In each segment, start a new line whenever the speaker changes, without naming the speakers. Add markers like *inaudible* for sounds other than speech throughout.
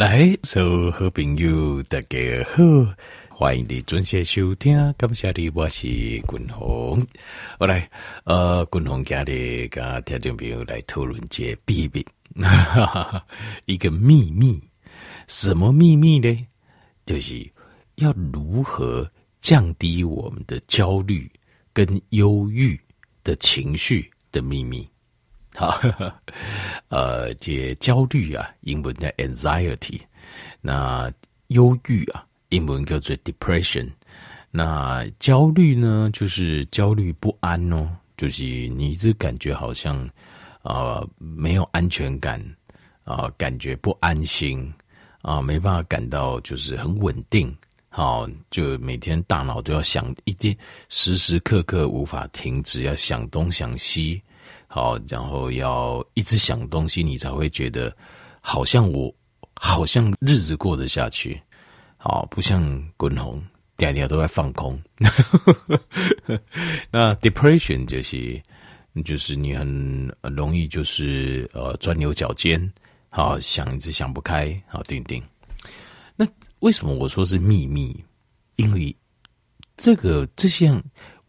来，所有好朋友大家好，欢迎你准时收听。感谢你，我是君鸿。我来，呃，君鸿今日跟听众朋友来讨论一个秘密，*laughs* 一个秘密。什么秘密呢？就是要如何降低我们的焦虑跟忧郁的情绪的秘密。好，*laughs* 呃，这焦虑啊，英文叫 anxiety，那忧郁啊，英文叫做 depression。那焦虑呢，就是焦虑不安哦，就是你一直感觉好像啊、没有安全感啊、感觉不安心啊、没办法感到就是很稳定。好，就每天大脑都要想一件，时时刻刻无法停止，要想东想西。好，然后要一直想东西，你才会觉得好像我好像日子过得下去。好，不像滚红，天天都在放空。*laughs* 那 depression 就是就是你很容易就是呃钻牛角尖，好想一直想不开，好定定。那为什么我说是秘密？因为这个这项。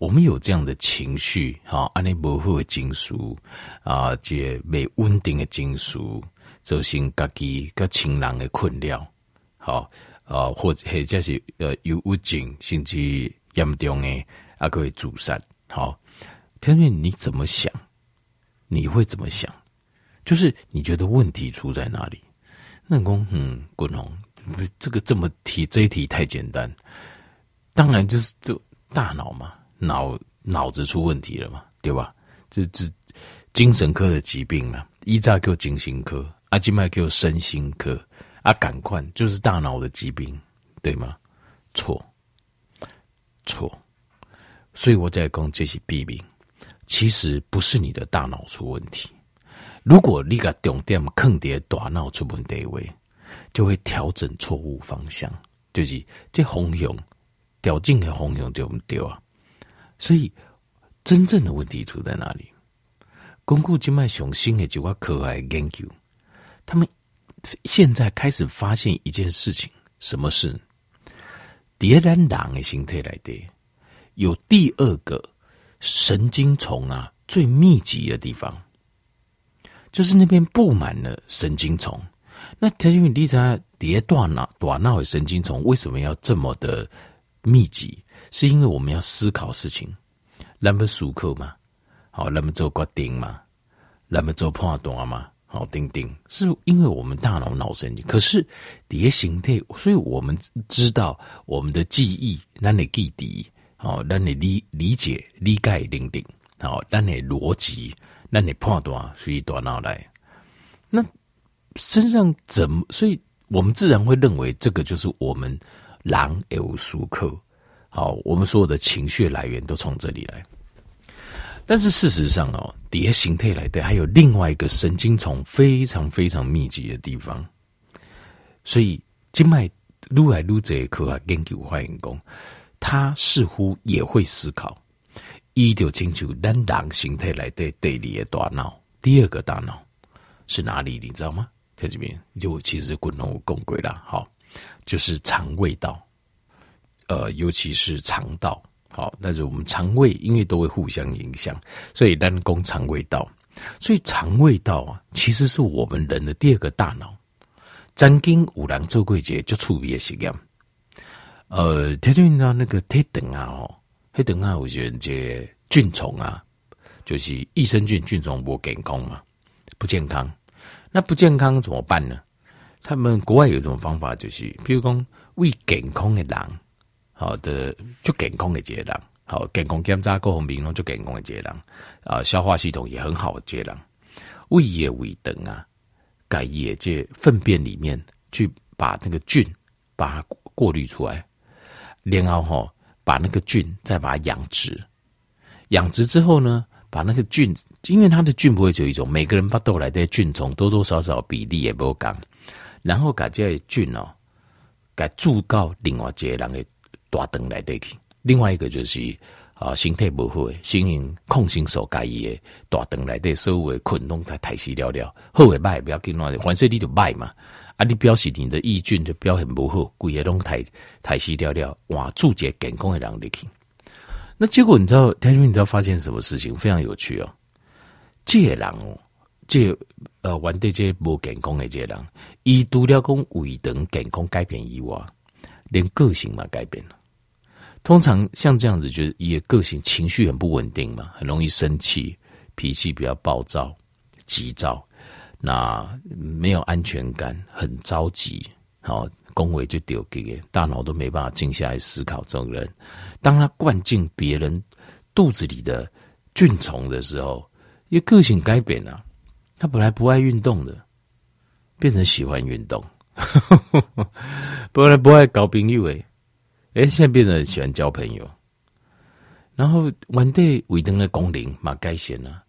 我们有这样的情绪，哈，安尼模糊的情绪啊，这没稳定的情绪，造成家己跟情人的困扰，好啊，或者或者是呃有物症，甚至严重的啊，可以自杀。好，天天你怎么想？你会怎么想？就是你觉得问题出在哪里？那公嗯，滚红，这个这么题这一题太简单，当然就是就大脑嘛。脑脑子出问题了嘛，对吧？这这精神科的疾病嘛，一早叫精神科，阿今麦叫身心科，啊，赶快就是大脑的疾病，对吗？错，错，所以我在讲这些弊病，其实不是你的大脑出问题。如果你个重点坑爹大脑出问题位，就会调整错误方向，就是这方向调整的方向就唔对啊。所以，真正的问题出在哪里？巩固静脉雄心的几块可爱研究，他们现在开始发现一件事情：什么事？蝶兰狼的形态来的有第二个神经丛啊，最密集的地方，就是那边布满了神经丛。那他因为你知道蝶大脑大脑的神经丛为什么要这么的密集？是因为我们要思考事情，那么思考嘛，好，那么做决定嘛，那么做判断嘛，好，定定，是因为我们大脑脑神经。可是底下形态，所以我们知道我们的记忆，那你记忆，好，那你理理解、理解、认定，好，那你逻辑，那你判断，所以大脑来。那身上怎么？所以我们自然会认为这个就是我们狼有思考。好，我们所有的情绪来源都从这里来，但是事实上哦，蝶形态来的还有另外一个神经丛非常非常密集的地方，所以静脉撸来撸这一颗啊，研究发现工，他似乎也会思考，一九清楚单档形态来的对立的大脑，第二个大脑是哪里？你知道吗？在这边就其实共同共轨了，好，就是肠胃道。呃，尤其是肠道，好，但是我们肠胃因为都会互相影响，所以单攻肠胃道，所以肠胃道啊，其实是我们人的第二个大脑。曾经五郎周贵杰就出别实验，呃，他就知道那个黑等啊，哦，黑等啊，我觉得这菌虫啊，就是益生菌菌虫不健康嘛，不健康。那不健康怎么办呢？他们国外有一种方法，就是比如讲胃健康的人。好的，就健康的这些人，好健康检查各方面拢就健康的这些人，啊，消化系统也很好的这些人，胃液胃等啊，改液这粪便里面去把那个菌把它过滤出来，然后哈把那个菌再把它养殖，养殖之后呢，把那个菌，因为它的菌不会只有一种，每个人把豆来的菌丛多多少少比例也不够，然后改这些菌哦，改注到另外一些人的。大肠来得去，另外一个就是啊，身体不好，心型控性所改的大肠来得所有的困拢在太死了了，好的歹不要紧，反正你就歹嘛，啊，你表示你的意俊就表现不好，规个拢太太死了了，哇，注解健康的人入去。那结果你知道，天君你知道发现什么事情？非常有趣哦。这个人哦，这、呃，玩的这无健康的这个人，伊除了讲胃肠健康改变以外，连个性嘛改变了。通常像这样子，就是伊的个性情绪很不稳定嘛，很容易生气，脾气比较暴躁、急躁，那没有安全感，很着急，好，恭维就丢给，大脑都没办法静下来思考。这种人，当他灌进别人肚子里的菌虫的时候，因为个性改变了，他本来不爱运动的，变成喜欢运动，*laughs* 本来不爱搞朋友诶。哎，现在变得很喜欢交朋友，然后玩对尾灯的工龄嘛该显了，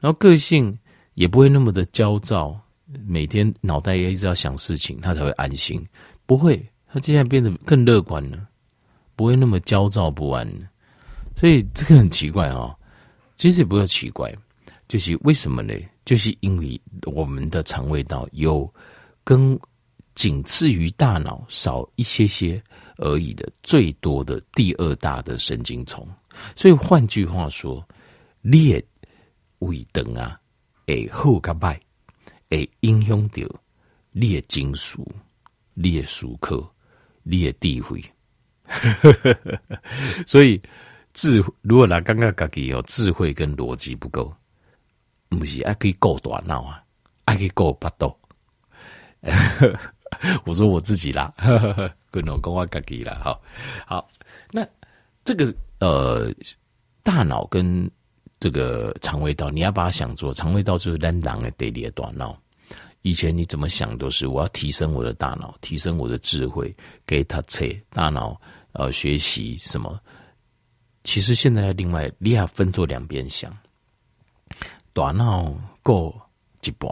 然后个性也不会那么的焦躁，每天脑袋也一直要想事情，他才会安心。不会，他现在变得更乐观了，不会那么焦躁不安。所以这个很奇怪哦，其实也不要奇怪，就是为什么呢？就是因为我们的肠胃道有跟仅次于大脑少一些些。而已的最多的第二大的神经丛，所以换句话说，列胃肠啊，会好甲歹，会影响到列金属、列术科、列地位。所以智如果拿刚刚自己有智慧跟逻辑不够，不是还可以够大脑啊，还可以够巴肚。*laughs* 我说我自己啦。跟老公话自己啦，好，好，那这个呃，大脑跟这个肠胃道，你要把它想做，肠胃道就是咱人的第二大脑。以前你怎么想都是我要提升我的大脑，提升我的智慧，给他测大脑呃学习什么。其实现在另外你要分作两边想，大脑够一半，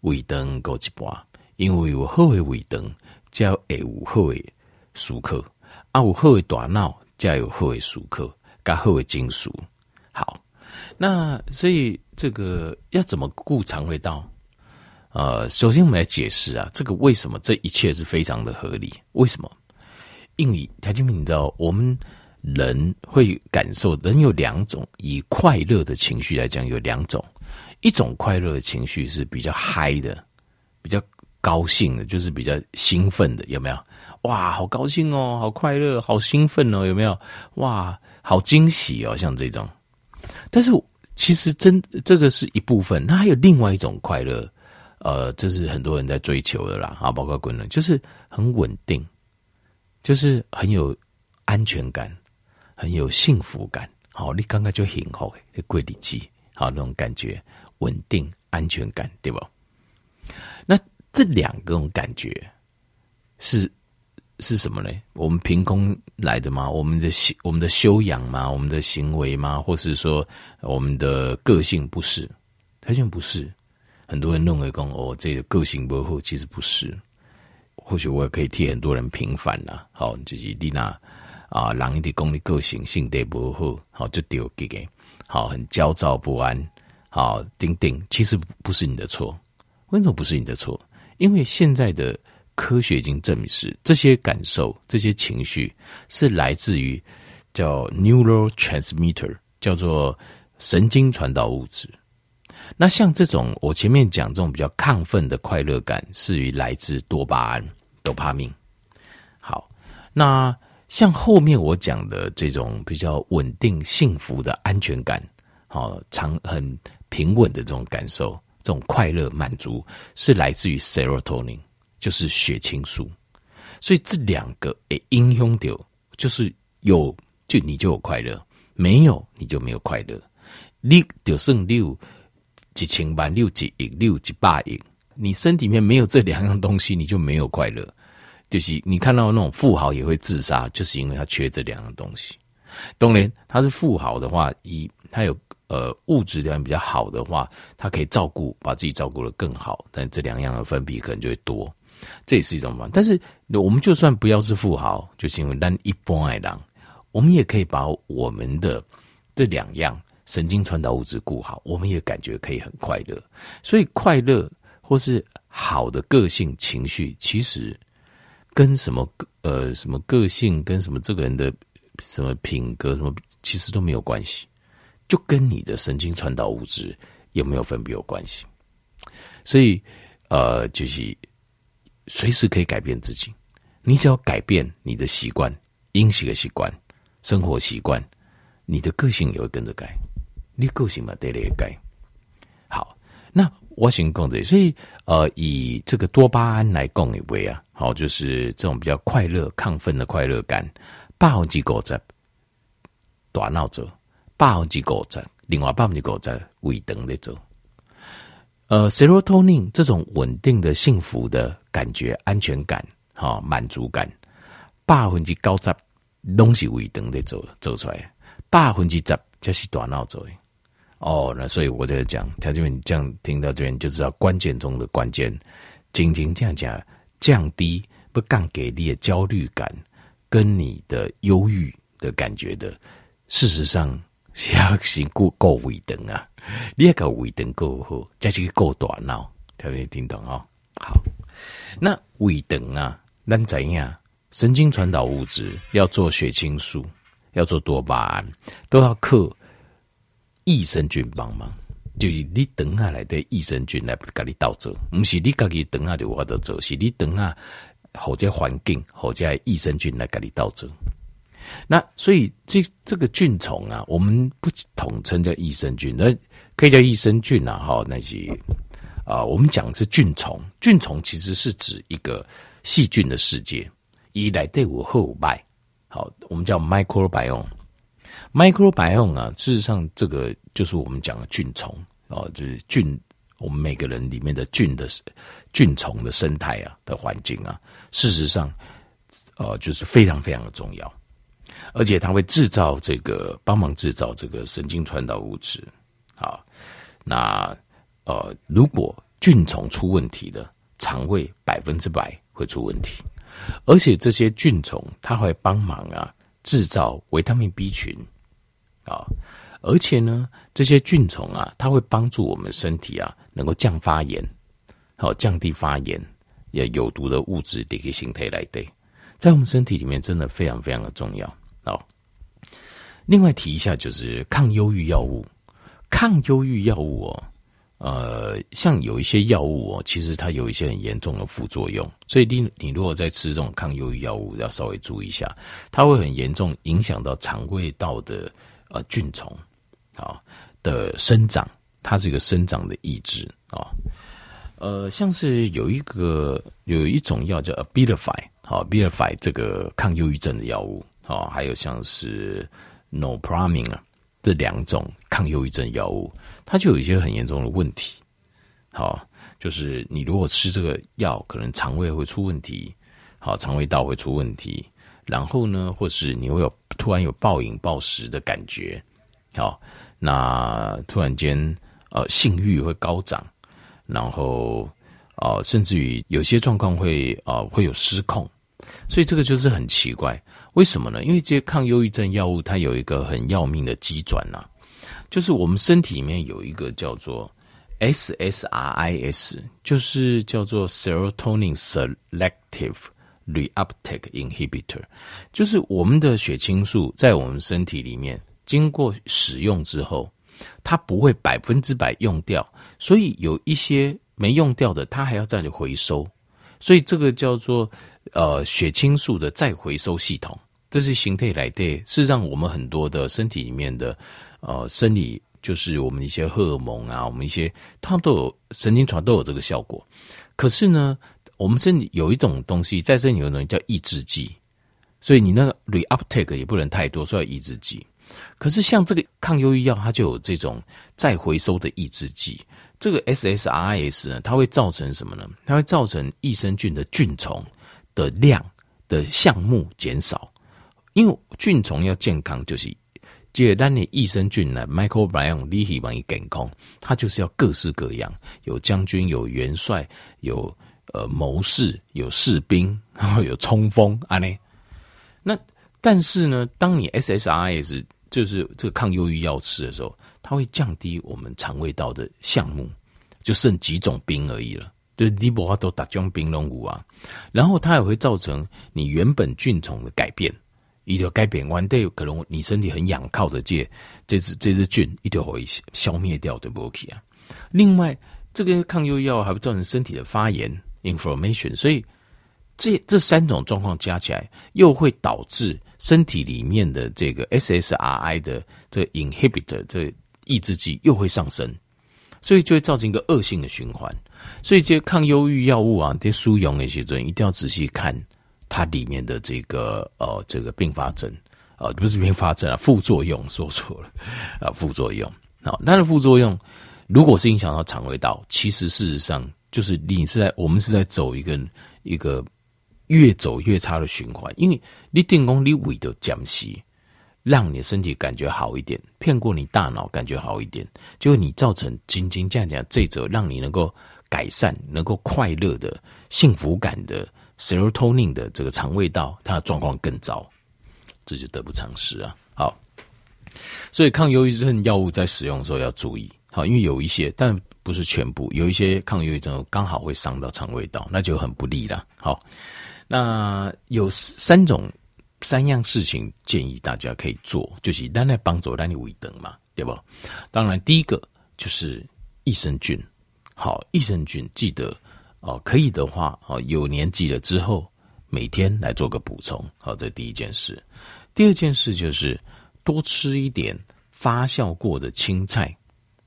胃灯够一半，因为有好的胃肠。才会有好的术科，啊，有好的大脑，才有好的术科，加好的精术。好，那所以这个要怎么顾肠胃道？呃，首先我们来解释啊，这个为什么这一切是非常的合理？为什么？因为条件品，你知道，我们人会感受，人有两种，以快乐的情绪来讲，有两种，一种快乐的情绪是比较嗨的，比较。高兴的，就是比较兴奋的，有没有？哇，好高兴哦，好快乐，好兴奋哦，有没有？哇，好惊喜哦，像这种。但是其实真这个是一部分，那还有另外一种快乐，呃，这是很多人在追求的啦啊，包括滚轮，就是很稳定，就是很有安全感，很有幸福感。好，你刚刚就很好，这贵里鸡，好那种感觉，稳定安全感，对吧？这两个感觉是是什么呢？我们凭空来的吗？我们的修我们的修养吗？我们的行为吗？或是说我们的个性不是？他现不是。很多人认为讲哦，这个个性不好，其实不是。或许我也可以替很多人平反了。好，就是丽娜啊，人一点功力个性性格不好，好就丢给给，好很焦躁不安，好丁丁，其实不是你的错。为什么不是你的错？因为现在的科学已经证明是这些感受、这些情绪是来自于叫 neurotransmitter，叫做神经传导物质。那像这种我前面讲这种比较亢奋的快乐感，是于来自多巴胺、多巴胺。好，那像后面我讲的这种比较稳定、幸福的安全感，好长很平稳的这种感受。这种快乐满足是来自于 serotonin，就是血清素，所以这两个诶，影响到就是有就你就有快乐，没有你就没有快乐。你就剩六几千万六几亿六几百亿，你身体里面没有这两样东西，你就没有快乐。就是你看到那种富豪也会自杀，就是因为他缺这两样东西。当然，他是富豪的话，一他有。呃，物质条件比较好的话，他可以照顾，把自己照顾得更好，但这两样的分比可能就会多，这也是一种方法。但是我们就算不要是富豪，就是因为但一般爱当，我们也可以把我们的这两样神经传导物质顾好，我们也感觉可以很快乐。所以快乐或是好的个性情绪，其实跟什么呃什么个性，跟什么这个人的什么品格什么，其实都没有关系，就跟你的神经传导物质有没有分别有关系。所以呃，就是随时可以改变自己，你只要改变你的习惯、饮食的习惯、生活习惯，你的个性也会跟着改。你个性嘛，得得改。好，那。我先讲这，所以呃，以这个多巴胺来讲一位啊，好，就是这种比较快乐、亢奋的快乐感，百分之五十大脑做，百分之五十，另外百分之五十胃肠在做。呃，serotonin 这种稳定的幸福的感觉、安全感、哈满足感，百分之九十拢是胃肠在做做出来，百分之十才是大脑做的。哦，那所以我在讲，条件你这样听到这边就知道关键中的关键，仅仅这样讲，降低不降给力的焦虑感跟你的忧郁的感觉的，事实上是要先够够胃肠啊，你要个胃肠够好，再去够大脑，条件听懂哦。好，那胃肠啊，咱怎样？神经传导物质要做血清素，要做多巴胺，都要靠。益生菌帮忙，就是你等下来的益生菌来给你倒走，不是你自己等下就我的走，是你等下或者环境或者益生菌来给你倒走。那所以这这个菌虫啊，我们不统称叫益生菌，那可以叫益生菌啊，哈，那些啊，我们讲的是菌虫，菌虫其实是指一个细菌的世界，一来对我后拜，好，我们叫 microbiome。microbiome 啊，事实上这个就是我们讲的菌虫。哦，就是菌，我们每个人里面的菌的菌虫的生态啊的环境啊，事实上，呃，就是非常非常的重要，而且它会制造这个帮忙制造这个神经传导物质。好，那呃，如果菌虫出问题的，肠胃百分之百会出问题，而且这些菌虫它会帮忙啊制造维他命 B 群。啊，而且呢，这些菌虫啊，它会帮助我们身体啊，能够降发炎，好降低发炎，也有毒的物质这个形态来对，在我们身体里面真的非常非常的重要。另外提一下，就是抗忧郁药物，抗忧郁药物哦，呃，像有一些药物哦，其实它有一些很严重的副作用，所以你你如果在吃这种抗忧郁药物，要稍微注意一下，它会很严重影响到肠胃道的。呃，菌虫啊的生长，它是一个生长的抑制啊。呃，像是有一个有一种药叫 Abilify，好 Abilify 这个抗忧郁症的药物啊，还有像是 No pramine 啊这两种抗忧郁症药物，它就有一些很严重的问题。好，就是你如果吃这个药，可能肠胃会出问题，好，肠胃道会出问题。然后呢，或是你会有突然有暴饮暴食的感觉，好，那突然间呃性欲会高涨，然后呃甚至于有些状况会呃会有失控，所以这个就是很奇怪，为什么呢？因为这些抗忧郁症药物它有一个很要命的机转呐，就是我们身体里面有一个叫做 SSRIs，就是叫做 Serotonin Selective。Reuptake inhibitor 就是我们的血清素在我们身体里面经过使用之后，它不会百分之百用掉，所以有一些没用掉的，它还要再回收，所以这个叫做呃血清素的再回收系统，这是形态来的，是让我们很多的身体里面的呃生理，就是我们一些荷尔蒙啊，我们一些它们都有神经传都有这个效果，可是呢。我们身体有一种东西，在身体有一种叫抑制剂，所以你那个 reuptake 也不能太多，所以要抑制剂。可是像这个抗忧郁药，它就有这种再回收的抑制剂。这个 SSRIs 呢，它会造成什么呢？它会造成益生菌的菌丛的量的项目减少，因为菌虫要健康，就是接着当你益生菌呢，microbiome 立体帮你健康，它就是要各式各样，有将军，有元帅，有。呃，谋士有士兵，然 *laughs* 后有冲锋啊，呢。那但是呢，当你 SSRIs 就是这个抗忧郁药吃的时候，它会降低我们肠胃道的项目，就剩几种兵而已了。就是你无法度打种病拢有啊。然后它也会造成你原本菌虫的改变，一条改变完对，可能你身体很仰靠的这这只这只菌，一条会消灭掉对不起啊。另外，这个抗忧药还会造成身体的发炎 （inflammation），所以这这三种状况加起来，又会导致身体里面的这个 SSRI 的这 inhibitor 这抑制剂又会上升。所以就会造成一个恶性的循环，所以这些抗忧郁药物啊，这些输用那些人一定要仔细看它里面的这个呃这个并发症、呃，不是并发症啊，副作用说错了啊，副作用啊，它的副作用如果是影响到肠胃道，其实事实上就是你是在我们是在走一个一个越走越差的循环，因为你电工你胃的降息。让你的身体感觉好一点，骗过你大脑感觉好一点，就你造成仅仅这样讲这则，让你能够改善、能够快乐的幸福感的 serotonin 的这个肠胃道，它的状况更糟，这就得不偿失啊！好，所以抗忧郁症药物在使用的时候要注意，好，因为有一些，但不是全部，有一些抗忧郁症刚好会伤到肠胃道，那就很不利了。好，那有三种。三样事情建议大家可以做，就是单来帮助让你胃等嘛，对不？当然，第一个就是益生菌。好，益生菌记得哦，可以的话哦，有年纪了之后每天来做个补充。好，这第一件事。第二件事就是多吃一点发酵过的青菜，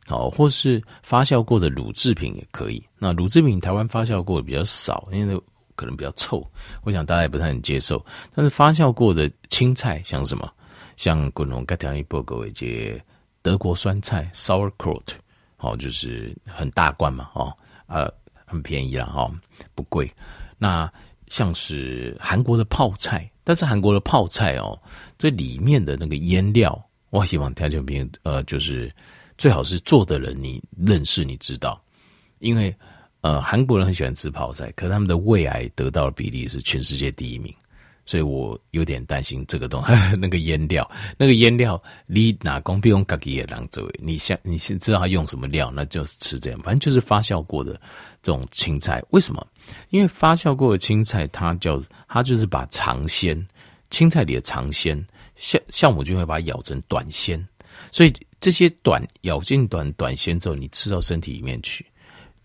好，或是发酵过的乳制品也可以。那乳制品台湾发酵过的比较少，因为。可能比较臭，我想大家也不太能接受。但是发酵过的青菜，像什么，像滚龙盖条一波狗以及德国酸菜 （sauerkraut），哦，就是很大罐嘛，哦，呃，很便宜啦，哦，不贵。那像是韩国的泡菜，但是韩国的泡菜哦，这里面的那个腌料，我希望大家别呃，就是最好是做的人你认识，你知道，因为。呃，韩国人很喜欢吃泡菜，可是他们的胃癌得到的比例是全世界第一名，所以我有点担心这个东西。*laughs* 那个腌料，那个腌料，你哪公不用自己也当做，你想你先知道他用什么料，那就是吃这样，反正就是发酵过的这种青菜。为什么？因为发酵过的青菜，它叫它就是把长鲜，青菜里的长鲜，酵酵母菌会把它咬成短鲜，所以这些短咬进短短鲜之后，你吃到身体里面去。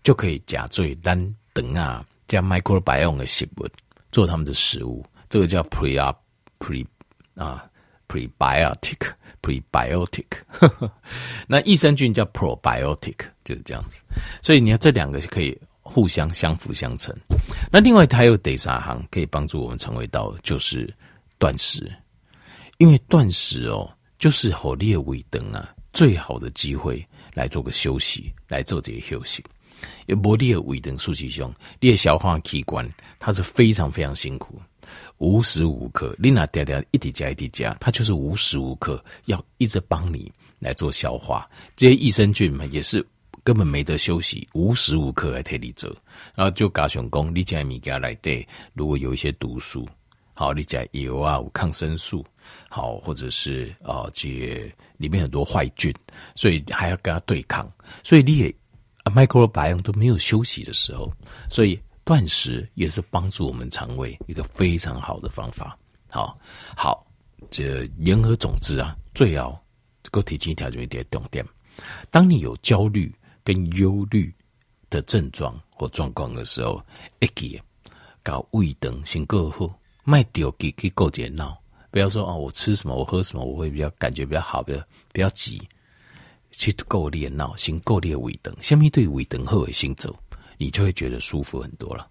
就可以加最单等啊，加 microbiome 的食物做他们的食物，这个叫 pre 啊 pre 啊 prebiotic prebiotic，*laughs* 那益生菌叫 probiotic，就是这样子。所以你看这两个可以互相相辅相成。那另外它有第三行可以帮助我们肠胃道，就是断食，因为断食哦，就是好列胃灯啊最好的机会来做个休息，来做这些休息。有不利的胃等数据上，你的消化器官它是非常非常辛苦，无时无刻，你那嗲嗲一滴加一滴加，它就是无时无刻要一直帮你来做消化。这些益生菌嘛，也是根本没得休息，无时无刻来替你做。然后就加上讲，你加米加来对，如果有一些毒素，好，你加油啊，抗生素，好，或者是啊，这里面很多坏菌，所以还要跟它对抗，所以你也。microbiome 都没有休息的时候，所以断食也是帮助我们肠胃一个非常好的方法。好，好，这言而总之啊，最要这个提醒一条就一点重点：当你有焦虑跟忧虑的症状或状况的时候，一记搞胃灯先过后，卖掉给给过节闹，不要说哦，我吃什么，我喝什么，我会比较感觉比较好，比较比较急。去够练闹，先够练胃灯，下面对胃灯后会行走，你就会觉得舒服很多了。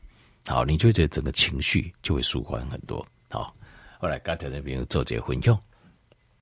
好，你就会觉得整个情绪就会舒缓很多。好，后来刚才那边又做结婚用。